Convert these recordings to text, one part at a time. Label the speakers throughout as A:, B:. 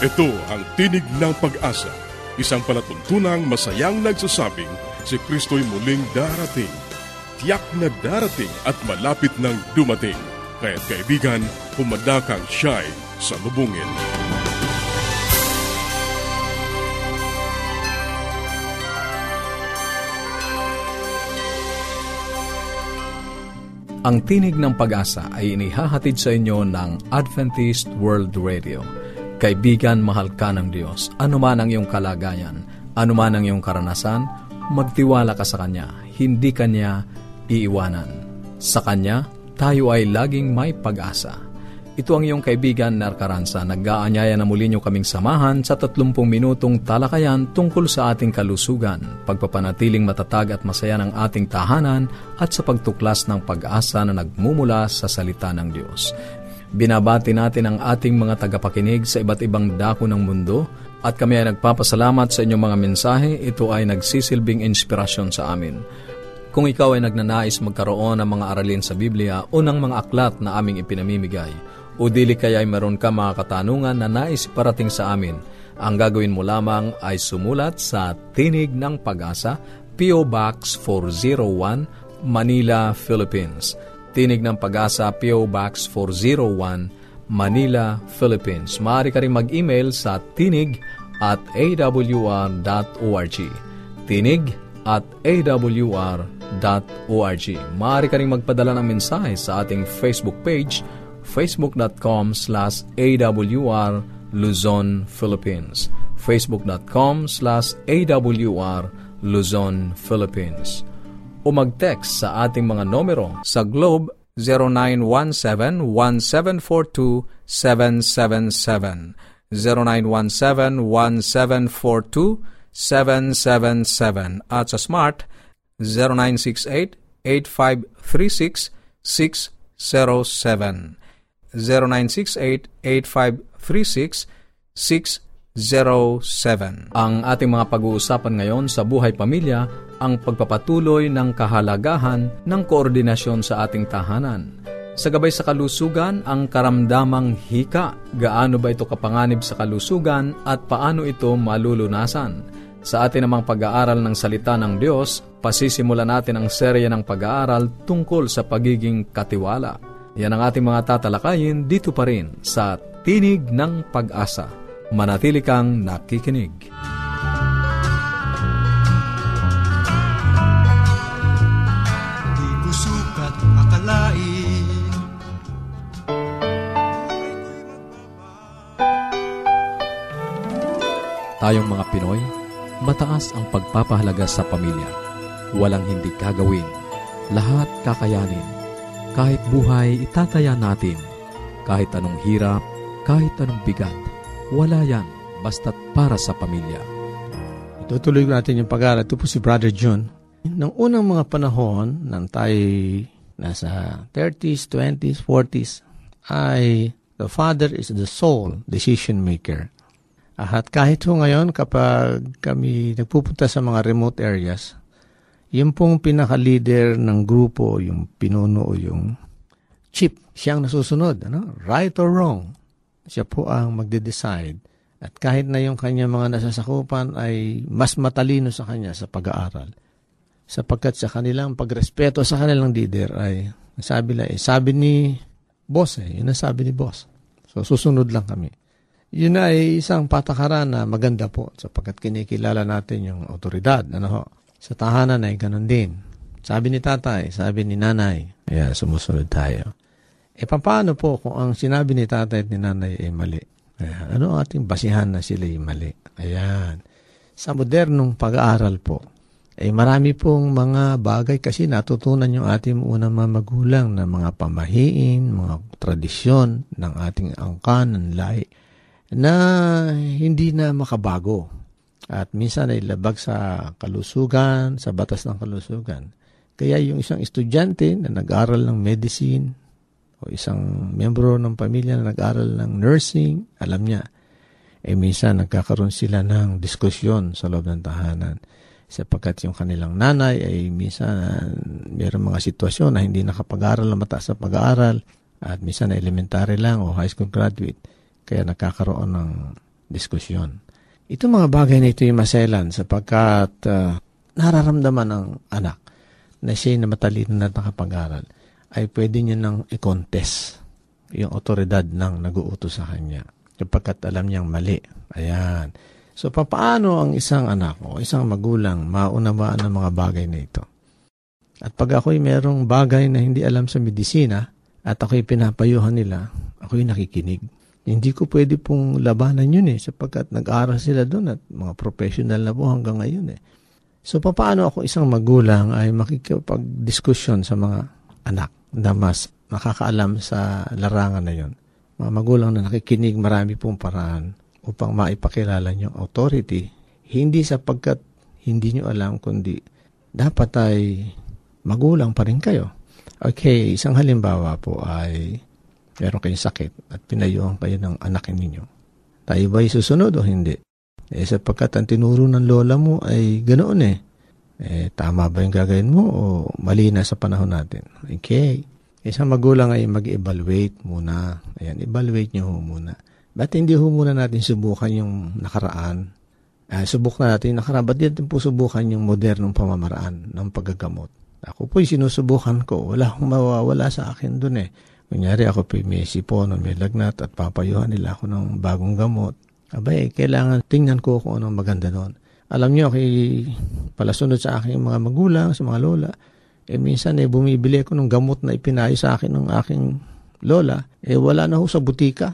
A: Ito ang Tinig ng Pag-asa, isang palatuntunang masayang nagsasabing si Kristo'y muling darating. Tiyak na darating at malapit nang dumating. Kaya't kaibigan, pumadakang siya'y sa lubungin.
B: Ang Tinig ng Pag-asa ay inihahatid sa inyo ng Adventist World Radio. Kaibigan, mahal ka ng Diyos. Ano man ang iyong kalagayan, ano man ang iyong karanasan, magtiwala ka sa Kanya. Hindi Kanya iiwanan. Sa Kanya, tayo ay laging may pag-asa. Ito ang iyong kaibigan na Karansa. Nag-aanyaya na muli niyo kaming samahan sa 30 minutong talakayan tungkol sa ating kalusugan, pagpapanatiling matatag at masaya ng ating tahanan at sa pagtuklas ng pag-asa na nagmumula sa salita ng Diyos. Binabati natin ang ating mga tagapakinig sa iba't ibang dako ng mundo at kami ay nagpapasalamat sa inyong mga mensahe. Ito ay nagsisilbing inspirasyon sa amin. Kung ikaw ay nagnanais magkaroon ng mga aralin sa Biblia o ng mga aklat na aming ipinamimigay, o dili kaya ay meron ka mga katanungan na nais parating sa amin, ang gagawin mo lamang ay sumulat sa Tinig ng Pag-asa, P.O. Box 401, Manila, Philippines. Tinig ng Pag-asa, P.O. Box 401, Manila, Philippines. Maaari ka rin mag-email sa tinig at awr.org. Tinig at awr.org. Maaari ka rin magpadala ng mensahe sa ating Facebook page facebook.com slash awr Luzon, Philippines. facebook.com slash awr Luzon, Philippines. O mag-text sa ating mga numero sa Globe 0917-1742-777 0917-1742-777 at sa Smart 0968-8536-607 0968-8536-607. Ang ating mga pag-uusapan ngayon sa buhay pamilya, ang pagpapatuloy ng kahalagahan ng koordinasyon sa ating tahanan. Sa gabay sa kalusugan, ang karamdamang hika, gaano ba ito kapanganib sa kalusugan at paano ito malulunasan? Sa atin namang pag-aaral ng salita ng Diyos, pasisimula natin ang serye ng pag-aaral tungkol sa pagiging katiwala. Yan ang ating mga tatalakayin dito pa rin sa Tinig ng Pag-asa. Manatili kang nakikinig. Tayong mga Pinoy, mataas ang pagpapahalaga sa pamilya. Walang hindi kagawin. Lahat kakayanin. Kahit buhay, itataya natin. Kahit anong hirap, kahit anong bigat. Wala yan, basta't para sa pamilya.
C: Tutuloy natin yung pag-aaral. Ito po si Brother John. Nung unang mga panahon, nang tayo nasa 30s, 20s, 40s, ay the father is the sole decision maker. At kahit ho ngayon, kapag kami nagpupunta sa mga remote areas, yung pong pinaka-leader ng grupo, yung pinuno o yung chief, siyang nasusunod. Ano? Right or wrong, siya po ang magde-decide. At kahit na yung kanya mga nasasakupan ay mas matalino sa kanya sa pag-aaral. Sapagkat sa kanilang pagrespeto sa kanilang leader ay sabi lang, eh, sabi ni boss eh, yun ang sabi ni boss. So susunod lang kami. Yun ay isang patakaran na maganda po sapagkat kinikilala natin yung otoridad. Ano ho? Sa tahanan ay ganun din. Sabi ni tatay, sabi ni nanay, kaya sumusunod tayo. E paano po kung ang sinabi ni tatay at ni nanay ay mali? Ayan. Ano ating basihan na sila ay mali? Ayan. Sa modernong pag-aaral po, ay marami pong mga bagay kasi natutunan yung ating unang mga magulang na mga pamahiin, mga tradisyon ng ating angkan, ng lahi, na hindi na makabago. At minsan ay labag sa kalusugan, sa batas ng kalusugan. Kaya yung isang estudyante na nag-aral ng medicine o isang membro ng pamilya na nag-aral ng nursing, alam niya, eh minsan nagkakaroon sila ng diskusyon sa loob ng tahanan sapagkat yung kanilang nanay ay minsan mayroong mga sitwasyon na hindi nakapag-aral na mataas sa pag-aaral at minsan na elementary lang o high school graduate kaya nagkakaroon ng diskusyon. Ito mga bagay na ito yung maselan sapagkat uh, nararamdaman ng anak na siya na matalino na nakapag-aral ay pwede niya nang i-contest yung otoridad ng nag-uutos sa kanya kapagkat alam niyang mali. Ayan. So, papaano ang isang anak o isang magulang maunawaan ng mga bagay na ito? At pag ako'y merong bagay na hindi alam sa medisina at ako'y pinapayuhan nila, ako'y nakikinig. Hindi ko pwede pong labanan yun eh, sapagkat nag-aral sila doon at mga professional na po hanggang ngayon eh. So, paano ako isang magulang ay makikipag-diskusyon sa mga anak na mas nakakaalam sa larangan na yon? Mga magulang na nakikinig marami pong paraan upang maipakilala nyo authority, hindi sapagkat hindi nyo alam, kundi dapat ay magulang pa rin kayo. Okay, isang halimbawa po ay meron kayong sakit at pinayuhan kayo ng anak ninyo. Tayo ba'y susunod o hindi? Eh, sapagkat ang tinuro ng lola mo ay ganoon eh. Eh, tama ba yung gagawin mo o mali na sa panahon natin? Okay. Isang magulang ay mag-evaluate muna. Ayan, evaluate nyo muna. Ba't hindi ho muna natin subukan yung nakaraan? Uh, subok na natin yung nakaraan. Ba't natin po subukan yung modernong pamamaraan ng paggagamot? Ako po'y sinusubukan ko. Wala akong mawawala sa akin dun eh. Kunyari ako may sipon o may lagnat at papayuhan nila ako ng bagong gamot. Abay, kailangan tingnan ko kung anong maganda doon. Alam niyo, kay palasunod sa aking mga magulang, sa mga lola, eh minsan eh bumibili ako ng gamot na ipinayo sa akin ng aking lola, eh wala na ho sa butika.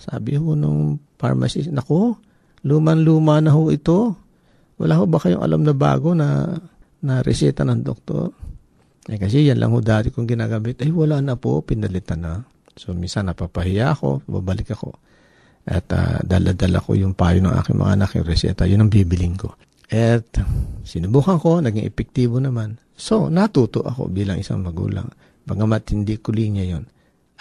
C: Sabi ho nung pharmacist, nako, luman-luma na ho ito. Wala ho ba kayong alam na bago na, na reseta ng doktor? Eh kasi yan lang ho dati kong ginagamit. Eh wala na po, pinalitan na. So minsan napapahiya ako, babalik ako. At uh, dala-dala ko yung payo ng aking mga anak, yung reseta, yun ang bibiling ko. At sinubukan ko, naging epektibo naman. So, natuto ako bilang isang magulang. Bagamat hindi ko linya yon.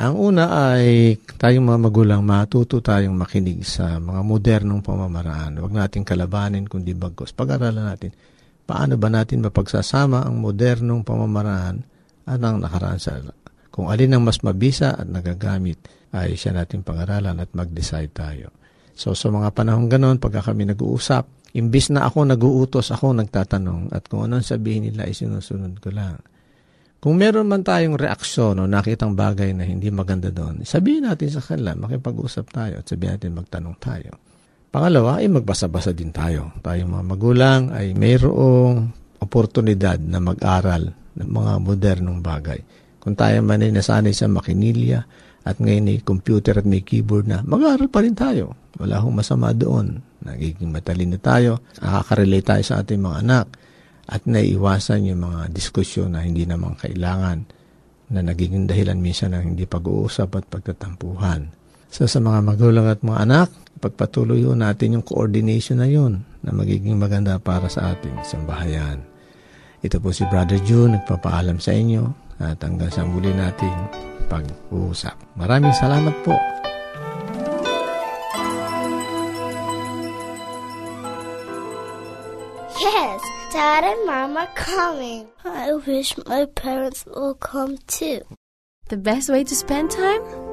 C: Ang una ay tayong mga magulang matuto tayong makinig sa mga modernong pamamaraan. Huwag natin kalabanin kundi bagos. Pag-aralan natin paano ba natin mapagsasama ang modernong pamamaraan at ang nakaraan sa kung alin ang mas mabisa at nagagamit ay siya natin pag-aralan at mag-decide tayo. So sa mga panahon ganon, pagka kami nag-uusap, imbis na ako nag-uutos, ako nagtatanong at kung anong sabihin nila, isinusunod ko lang. Kung meron man tayong reaksyon o nakitang bagay na hindi maganda doon, sabihin natin sa kanila, makipag-usap tayo at sabihin natin magtanong tayo. Pangalawa ay magbasa-basa din tayo. Tayong mga magulang ay mayroong oportunidad na mag-aral ng mga modernong bagay. Kung tayo man ay nasanay sa makinilya at ngayon ay computer at may keyboard na, mag-aaral pa rin tayo. Wala hong masama doon. Nagiging matalino tayo, nakaka-relate tayo sa ating mga anak at naiiwasan yung mga diskusyon na hindi naman kailangan na nagiging dahilan minsan ng hindi pag-uusap at pagtatampuhan. So sa mga magulang at mga anak, pagpatuloy natin yung coordination na yun na magiging maganda para sa ating sambahayan. Ito po si Brother June, nagpapaalam sa inyo at hanggang sa muli nating pag-uusap. Maraming salamat po.
D: Yes, Dad and Mom are coming. I wish my parents will come too.
E: The best way to spend time?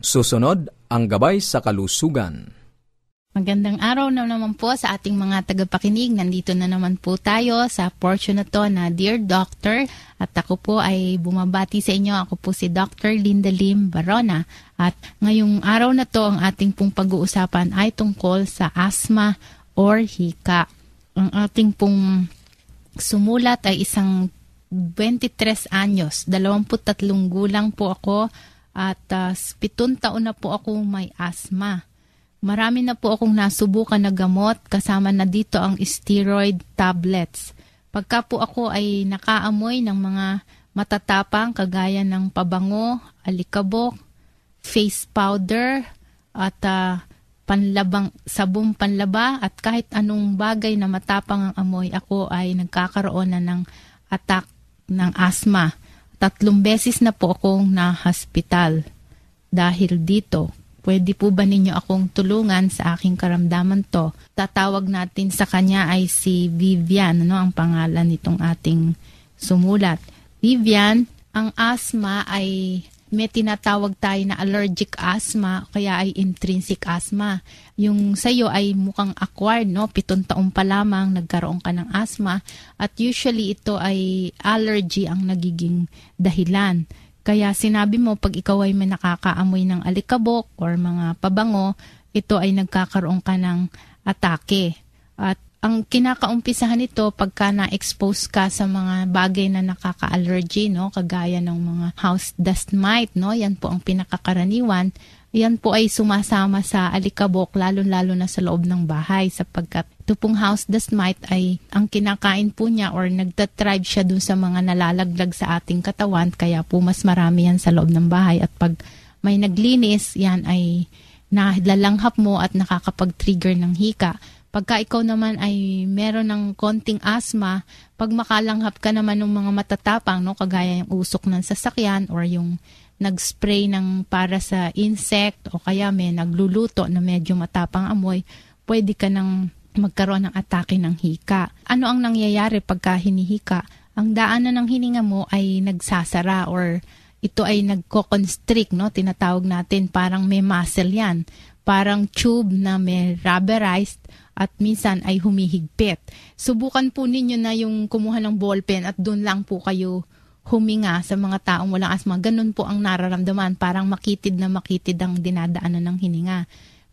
B: Susunod ang gabay sa kalusugan.
F: Magandang araw na naman po sa ating mga tagapakinig. Nandito na naman po tayo sa portion na to na Dear Doctor. At ako po ay bumabati sa inyo. Ako po si Dr. Linda Lim Barona. At ngayong araw na to ang ating pong pag-uusapan ay tungkol sa asthma or hika. Ang ating pong sumulat ay isang 23 anyos, 23 gulang po ako at uh, 7 taon na po ako may asthma. Marami na po akong nasubukan na gamot kasama na dito ang steroid tablets. Pagka po ako ay nakaamoy ng mga matatapang kagaya ng pabango, alikabok, face powder, at uh, panlabang sabong panlaba at kahit anong bagay na matapang ang amoy, ako ay nagkakaroon na ng attack ng asthma. Tatlong beses na po akong na-hospital dahil dito. Pwede po ba ninyo akong tulungan sa aking karamdaman to? Tatawag natin sa kanya ay si Vivian, ano ang pangalan nitong ating sumulat. Vivian, ang asthma ay may tinatawag tayo na allergic asthma kaya ay intrinsic asthma. Yung sa'yo ay mukhang acquired, no? Pitong taon pa lamang nagkaroon ka ng asthma at usually ito ay allergy ang nagiging dahilan. Kaya sinabi mo pag ikaw ay may nakakaamoy ng alikabok or mga pabango, ito ay nagkakaroon ka ng atake. At ang kinakaumpisahan nito pagka na-expose ka sa mga bagay na nakaka-allergy, no? kagaya ng mga house dust mite, no? yan po ang pinakakaraniwan. Yan po ay sumasama sa alikabok, lalo-lalo na sa loob ng bahay sapagkat ito pong house dust mite ay ang kinakain po niya or nagtatribe siya dun sa mga nalalaglag sa ating katawan kaya po mas marami yan sa loob ng bahay at pag may naglinis, yan ay nalalanghap mo at nakakapag-trigger ng hika. Pagka ikaw naman ay meron ng konting asthma, pag makalanghap ka naman ng mga matatapang, no, kagaya yung usok ng sasakyan or yung nag-spray ng para sa insect o kaya may nagluluto na medyo matapang amoy, pwede ka nang magkaroon ng atake ng hika. Ano ang nangyayari pagka hinihika? Ang daanan ng hininga mo ay nagsasara or ito ay nagko-constrict, no? Tinatawag natin parang may muscle yan. Parang tube na may rubberized at minsan ay humihigpit. Subukan po ninyo na yung kumuha ng ballpen at doon lang po kayo huminga sa mga taong walang asma. Ganun po ang nararamdaman. Parang makitid na makitid ang dinadaanan ng hininga.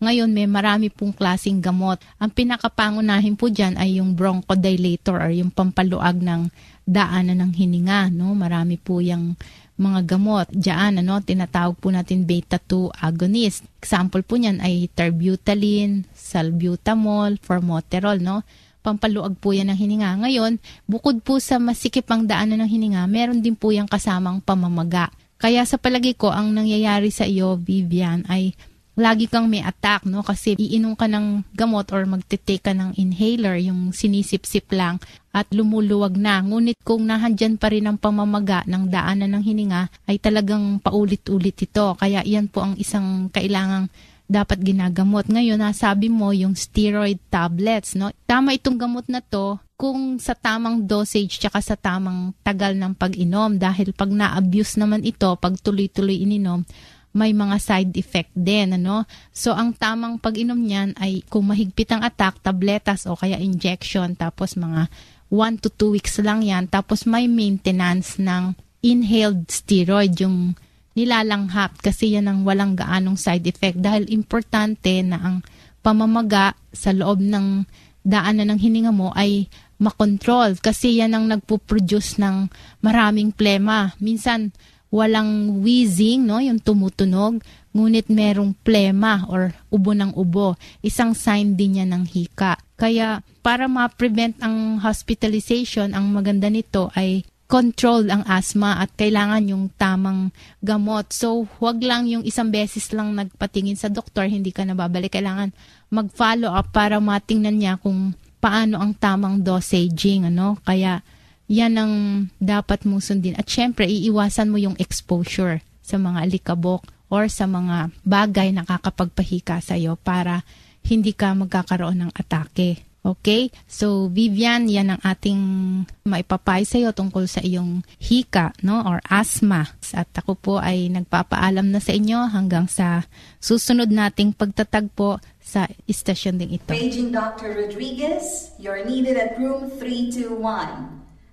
F: Ngayon, may marami pong klasing gamot. Ang pinakapangunahin po dyan ay yung bronchodilator or yung pampaluag ng daanan ng hininga. No? Marami po yung mga gamot. Diyan, ano, tinatawag po natin beta-2 agonist. Example po niyan ay terbutalin, salbutamol, formoterol, no? Pampaluag po yan ng hininga. Ngayon, bukod po sa masikip ang daanan ng hininga, meron din po yung kasamang pamamaga. Kaya sa palagi ko, ang nangyayari sa iyo, Vivian, ay lagi kang may attack, no? Kasi iinom ka ng gamot or magtitake ka ng inhaler, yung sinisip-sip lang at lumuluwag na. Ngunit kung nahandyan pa rin ang pamamaga ng daanan ng hininga, ay talagang paulit-ulit ito. Kaya iyan po ang isang kailangang dapat ginagamot. Ngayon, nasabi mo yung steroid tablets, no? Tama itong gamot na to kung sa tamang dosage tsaka sa tamang tagal ng pag-inom dahil pag na-abuse naman ito, pag tuloy-tuloy ininom, may mga side effect din, ano? So, ang tamang pag-inom niyan ay kung mahigpit ang attack, tabletas o kaya injection, tapos mga 1 to 2 weeks lang yan, tapos may maintenance ng inhaled steroid, yung nilalanghap kasi yan ang walang gaanong side effect dahil importante na ang pamamaga sa loob ng daanan ng hininga mo ay makontrol kasi yan ang nagpo-produce ng maraming plema. Minsan, walang wheezing, no, yung tumutunog, ngunit merong plema or ubo ng ubo. Isang sign din yan ng hika. Kaya para ma-prevent ang hospitalization, ang maganda nito ay control ang asthma at kailangan yung tamang gamot. So, huwag lang yung isang beses lang nagpatingin sa doktor, hindi ka nababalik. Kailangan mag-follow up para matingnan niya kung paano ang tamang dosaging. Ano? Kaya, yan ang dapat mong sundin. At syempre, iiwasan mo yung exposure sa mga alikabok or sa mga bagay na kakapagpahika sa iyo para hindi ka magkakaroon ng atake. Okay? So, Vivian, yan ang ating maipapay sa iyo tungkol sa iyong hika, no? Or asthma. At ako po ay nagpapaalam na sa inyo hanggang sa susunod nating pagtatagpo sa istasyon ding ito.
G: Paging Dr. Rodriguez, you're needed at room 321.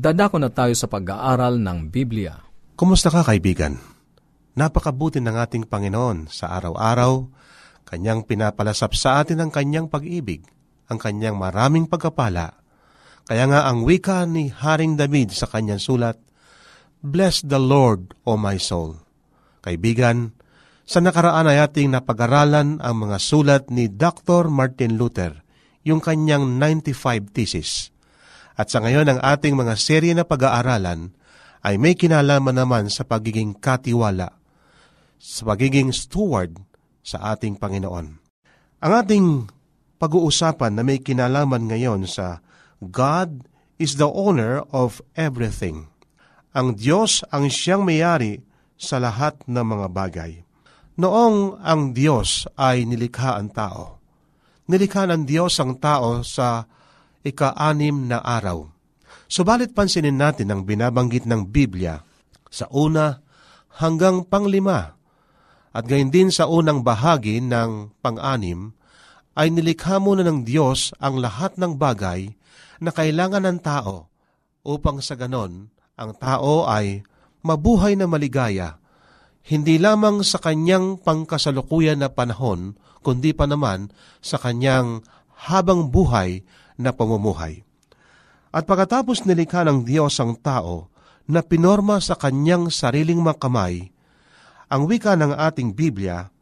B: Dadako na tayo sa pag-aaral ng Biblia.
H: Kumusta ka kaibigan? Napakabuti ng ating Panginoon sa araw-araw, Kanyang pinapalasap sa atin ang Kanyang pag-ibig, ang Kanyang maraming pagkapala. Kaya nga ang wika ni Haring David sa Kanyang sulat, Bless the Lord, O my soul. Kaibigan, sa nakaraan ay ating napag-aralan ang mga sulat ni Dr. Martin Luther, yung kanyang 95 thesis. At sa ngayon ang ating mga serye na pag-aaralan ay may kinalaman naman sa pagiging katiwala, sa pagiging steward sa ating Panginoon. Ang ating pag-uusapan na may kinalaman ngayon sa God is the owner of everything. Ang Diyos ang siyang mayari sa lahat ng mga bagay. Noong ang Diyos ay nilikha ang tao, nilikha ng Diyos ang tao sa ika-anim na araw. Subalit pansinin natin ang binabanggit ng Biblia sa una hanggang panglima at gayon din sa unang bahagi ng pang-anim ay nilikha muna ng Diyos ang lahat ng bagay na kailangan ng tao upang sa ganon ang tao ay mabuhay na maligaya, hindi lamang sa kanyang pangkasalukuyan na panahon, kundi pa naman sa kanyang habang buhay na pamumuhay. At pagkatapos nilikha ng Diyos ang tao na pinorma sa kanyang sariling makamay, ang wika ng ating Biblia,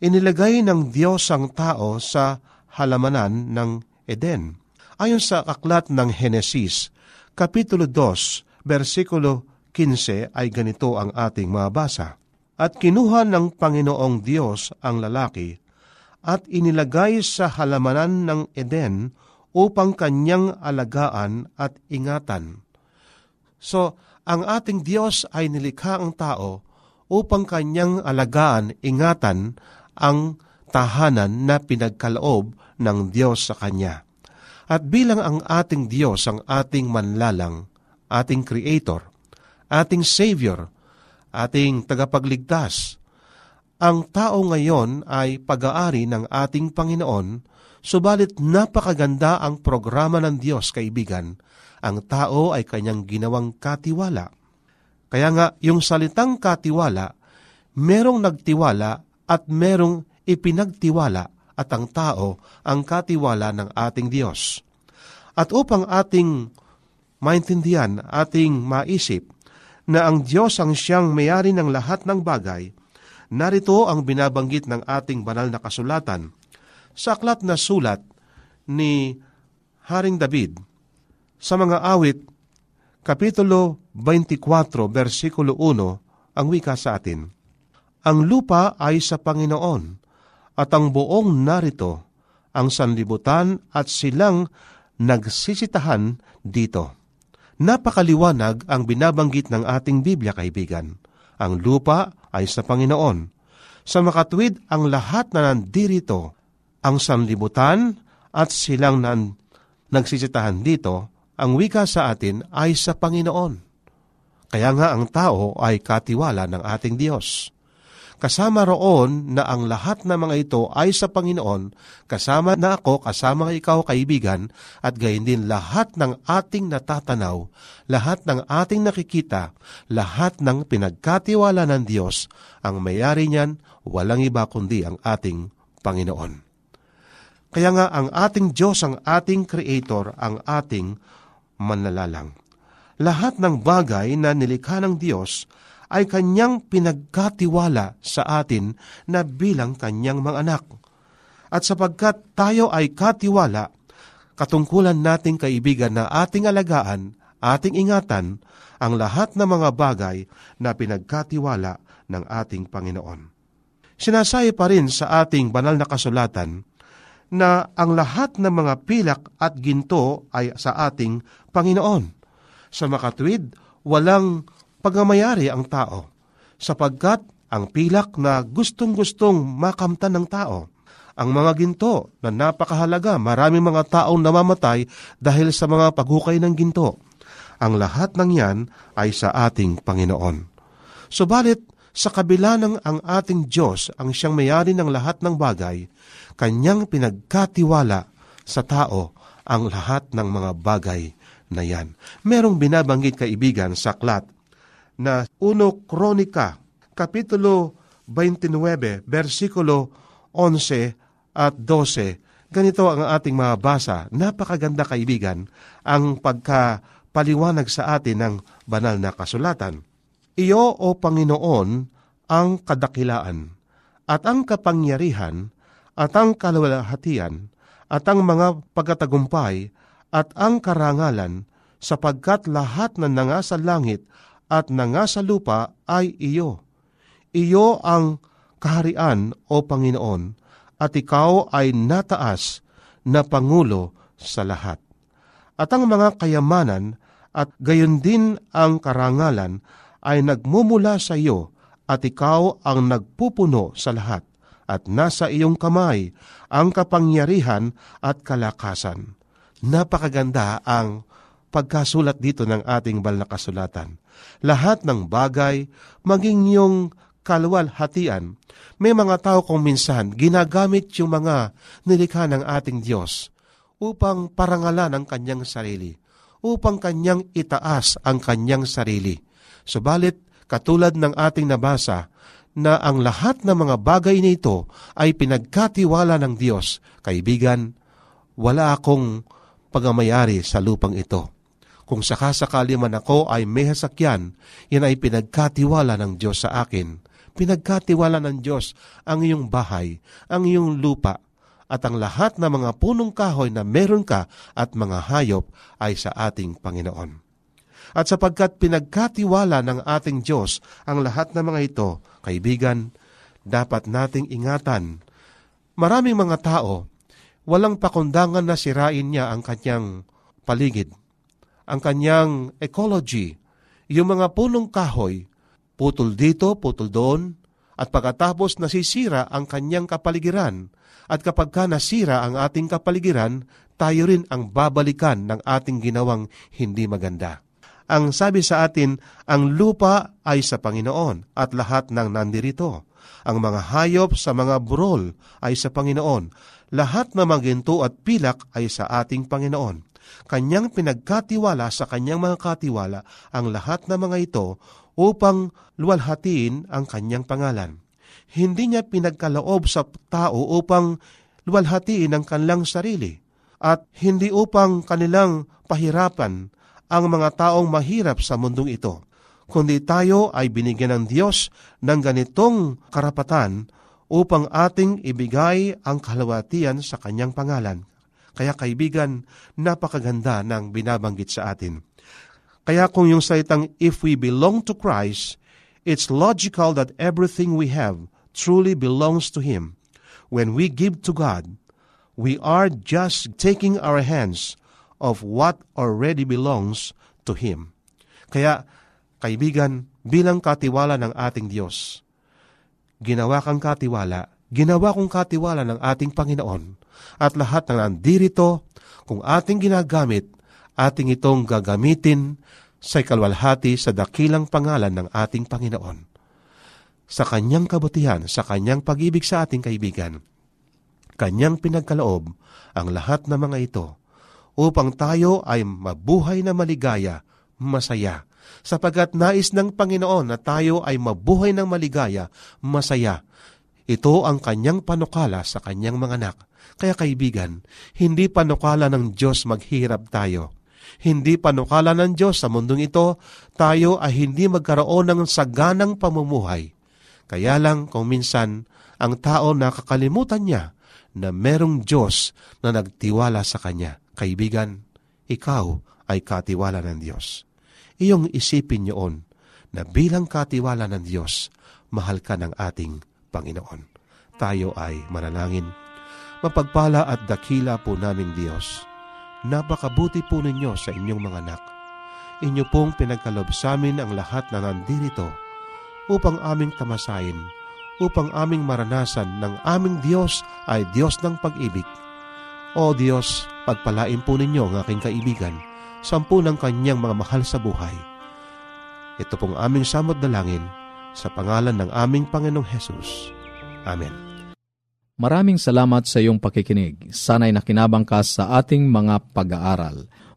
H: inilagay ng Diyos ang tao sa halamanan ng Eden. Ayon sa aklat ng Henesis, Kapitulo 2, versikulo 15 ay ganito ang ating mabasa. At kinuha ng Panginoong Diyos ang lalaki at inilagay sa halamanan ng Eden upang kanyang alagaan at ingatan. So, ang ating Diyos ay nilikha ang tao upang kanyang alagaan, ingatan ang tahanan na pinagkaloob ng Diyos sa Kanya. At bilang ang ating Diyos ang ating manlalang, ating Creator, ating Savior, ating tagapagligtas, ang tao ngayon ay pag-aari ng ating Panginoon Subalit napakaganda ang programa ng Diyos, kaibigan. Ang tao ay kanyang ginawang katiwala. Kaya nga, yung salitang katiwala, merong nagtiwala at merong ipinagtiwala at ang tao ang katiwala ng ating Diyos. At upang ating maintindihan, ating maisip na ang Diyos ang siyang mayari ng lahat ng bagay, narito ang binabanggit ng ating banal na kasulatan – sa aklat na sulat ni Haring David sa mga awit, Kapitulo 24, versikulo 1, ang wika sa atin. Ang lupa ay sa Panginoon, at ang buong narito, ang sanlibutan at silang nagsisitahan dito. Napakaliwanag ang binabanggit ng ating Biblia, kaibigan. Ang lupa ay sa Panginoon. Sa makatwid ang lahat na nandirito ang sanlibutan at silang nan, nagsisitahan dito, ang wika sa atin ay sa Panginoon. Kaya nga ang tao ay katiwala ng ating Diyos. Kasama roon na ang lahat ng mga ito ay sa Panginoon, kasama na ako, kasama ikaw kaibigan, at gayon din lahat ng ating natatanaw, lahat ng ating nakikita, lahat ng pinagkatiwala ng Diyos, ang mayari niyan, walang iba kundi ang ating Panginoon. Kaya nga ang ating Diyos, ang ating Creator, ang ating manlalalang. Lahat ng bagay na nilikha ng Diyos ay kanyang pinagkatiwala sa atin na bilang kanyang mga anak. At sapagkat tayo ay katiwala, katungkulan nating kaibigan na ating alagaan, ating ingatan, ang lahat ng mga bagay na pinagkatiwala ng ating Panginoon. Sinasay pa rin sa ating banal na kasulatan na ang lahat ng mga pilak at ginto ay sa ating Panginoon. Sa makatwid, walang pagamayari ang tao, sapagkat ang pilak na gustong-gustong makamtan ng tao. Ang mga ginto na napakahalaga, maraming mga taong namamatay dahil sa mga paghukay ng ginto. Ang lahat ng yan ay sa ating Panginoon. Subalit, sa kabila ng ang ating Diyos ang siyang mayari ng lahat ng bagay, kanyang pinagkatiwala sa tao ang lahat ng mga bagay na yan. Merong binabanggit kaibigan sa aklat na 1 Kronika, Kapitulo 29, versikulo 11 at 12. Ganito ang ating mga basa. Napakaganda kaibigan ang pagkapaliwanag sa atin ng banal na kasulatan. Iyo, O Panginoon, ang kadakilaan, at ang kapangyarihan, at ang kalwalhatian, at ang mga pagkatagumpay, at ang karangalan, sapagkat lahat na nanga sa langit at nanga sa lupa ay iyo. Iyo ang kaharian, O Panginoon, at ikaw ay nataas na Pangulo sa lahat. At ang mga kayamanan at gayon din ang karangalan ay nagmumula sa iyo at ikaw ang nagpupuno sa lahat at nasa iyong kamay ang kapangyarihan at kalakasan. Napakaganda ang pagkasulat dito ng ating banal na kasulatan. Lahat ng bagay, maging yung kalwalhatian, may mga tao kung minsan ginagamit yung mga nilikha ng ating Diyos upang parangalan ang kanyang sarili, upang kanyang itaas ang kanyang sarili Subalit, katulad ng ating nabasa, na ang lahat ng mga bagay nito ay pinagkatiwala ng Diyos, kaibigan, wala akong pagamayari sa lupang ito. Kung sakasakali man ako ay may hasakyan, yan ay pinagkatiwala ng Diyos sa akin. Pinagkatiwala ng Diyos ang iyong bahay, ang iyong lupa, at ang lahat ng mga punong kahoy na meron ka at mga hayop ay sa ating Panginoon. At sapagkat pinagkatiwala ng ating Diyos ang lahat ng mga ito, kaibigan, dapat nating ingatan. Maraming mga tao, walang pakundangan na sirain niya ang kanyang paligid, ang kanyang ecology, yung mga punong kahoy, putol dito, putol doon, at pagkatapos nasisira ang kanyang kapaligiran, at kapag ka nasira ang ating kapaligiran, tayo rin ang babalikan ng ating ginawang hindi maganda. Ang sabi sa atin, ang lupa ay sa Panginoon at lahat ng nandirito. Ang mga hayop sa mga burol ay sa Panginoon. Lahat ng maginto at pilak ay sa ating Panginoon. Kanyang pinagkatiwala sa kanyang mga katiwala ang lahat ng mga ito upang luwalhatiin ang kanyang pangalan. Hindi niya pinagkaloob sa tao upang luwalhatiin ang kanilang sarili at hindi upang kanilang pahirapan ang mga taong mahirap sa mundong ito, kundi tayo ay binigyan ng Diyos ng ganitong karapatan upang ating ibigay ang kalawatian sa kanyang pangalan. Kaya kaibigan, napakaganda ng binabanggit sa atin. Kaya kung yung salitang if we belong to Christ, it's logical that everything we have truly belongs to Him. When we give to God, we are just taking our hands of what already belongs to Him. Kaya, kaibigan, bilang katiwala ng ating Diyos, ginawa kang katiwala, ginawa kong katiwala ng ating Panginoon, at lahat ng nandirito, kung ating ginagamit, ating itong gagamitin sa kalwalhati sa dakilang pangalan ng ating Panginoon. Sa kanyang kabutihan, sa kanyang pag-ibig sa ating kaibigan, kanyang pinagkaloob ang lahat ng mga ito upang tayo ay mabuhay na maligaya, masaya. Sapagat nais ng Panginoon na tayo ay mabuhay ng maligaya, masaya. Ito ang kanyang panukala sa kanyang mga anak. Kaya kaibigan, hindi panukala ng Diyos maghirap tayo. Hindi panukala ng Diyos sa mundong ito, tayo ay hindi magkaroon ng saganang pamumuhay. Kaya lang kung minsan, ang tao nakakalimutan niya na merong Diyos na nagtiwala sa Kanya. Kaibigan, ikaw ay katiwala ng Diyos. Iyong isipin niyoon na bilang katiwala ng Diyos, mahal ka ng ating Panginoon. Tayo ay manalangin. Mapagpala at dakila po naming Diyos. Napakabuti po ninyo sa inyong mga anak. Inyo pong pinagkalob sa amin ang lahat na nandirito upang aming tamasayin, upang aming maranasan ng aming Diyos ay Diyos ng pag-ibig. O Diyos, pagpalain po ninyo ang aking kaibigan, sampu ng kanyang mga mahal sa buhay. Ito pong aming samot dalangin sa pangalan ng aming Panginoong Hesus. Amen.
B: Maraming salamat sa iyong pakikinig. Sana'y nakinabang ka sa ating mga pag-aaral.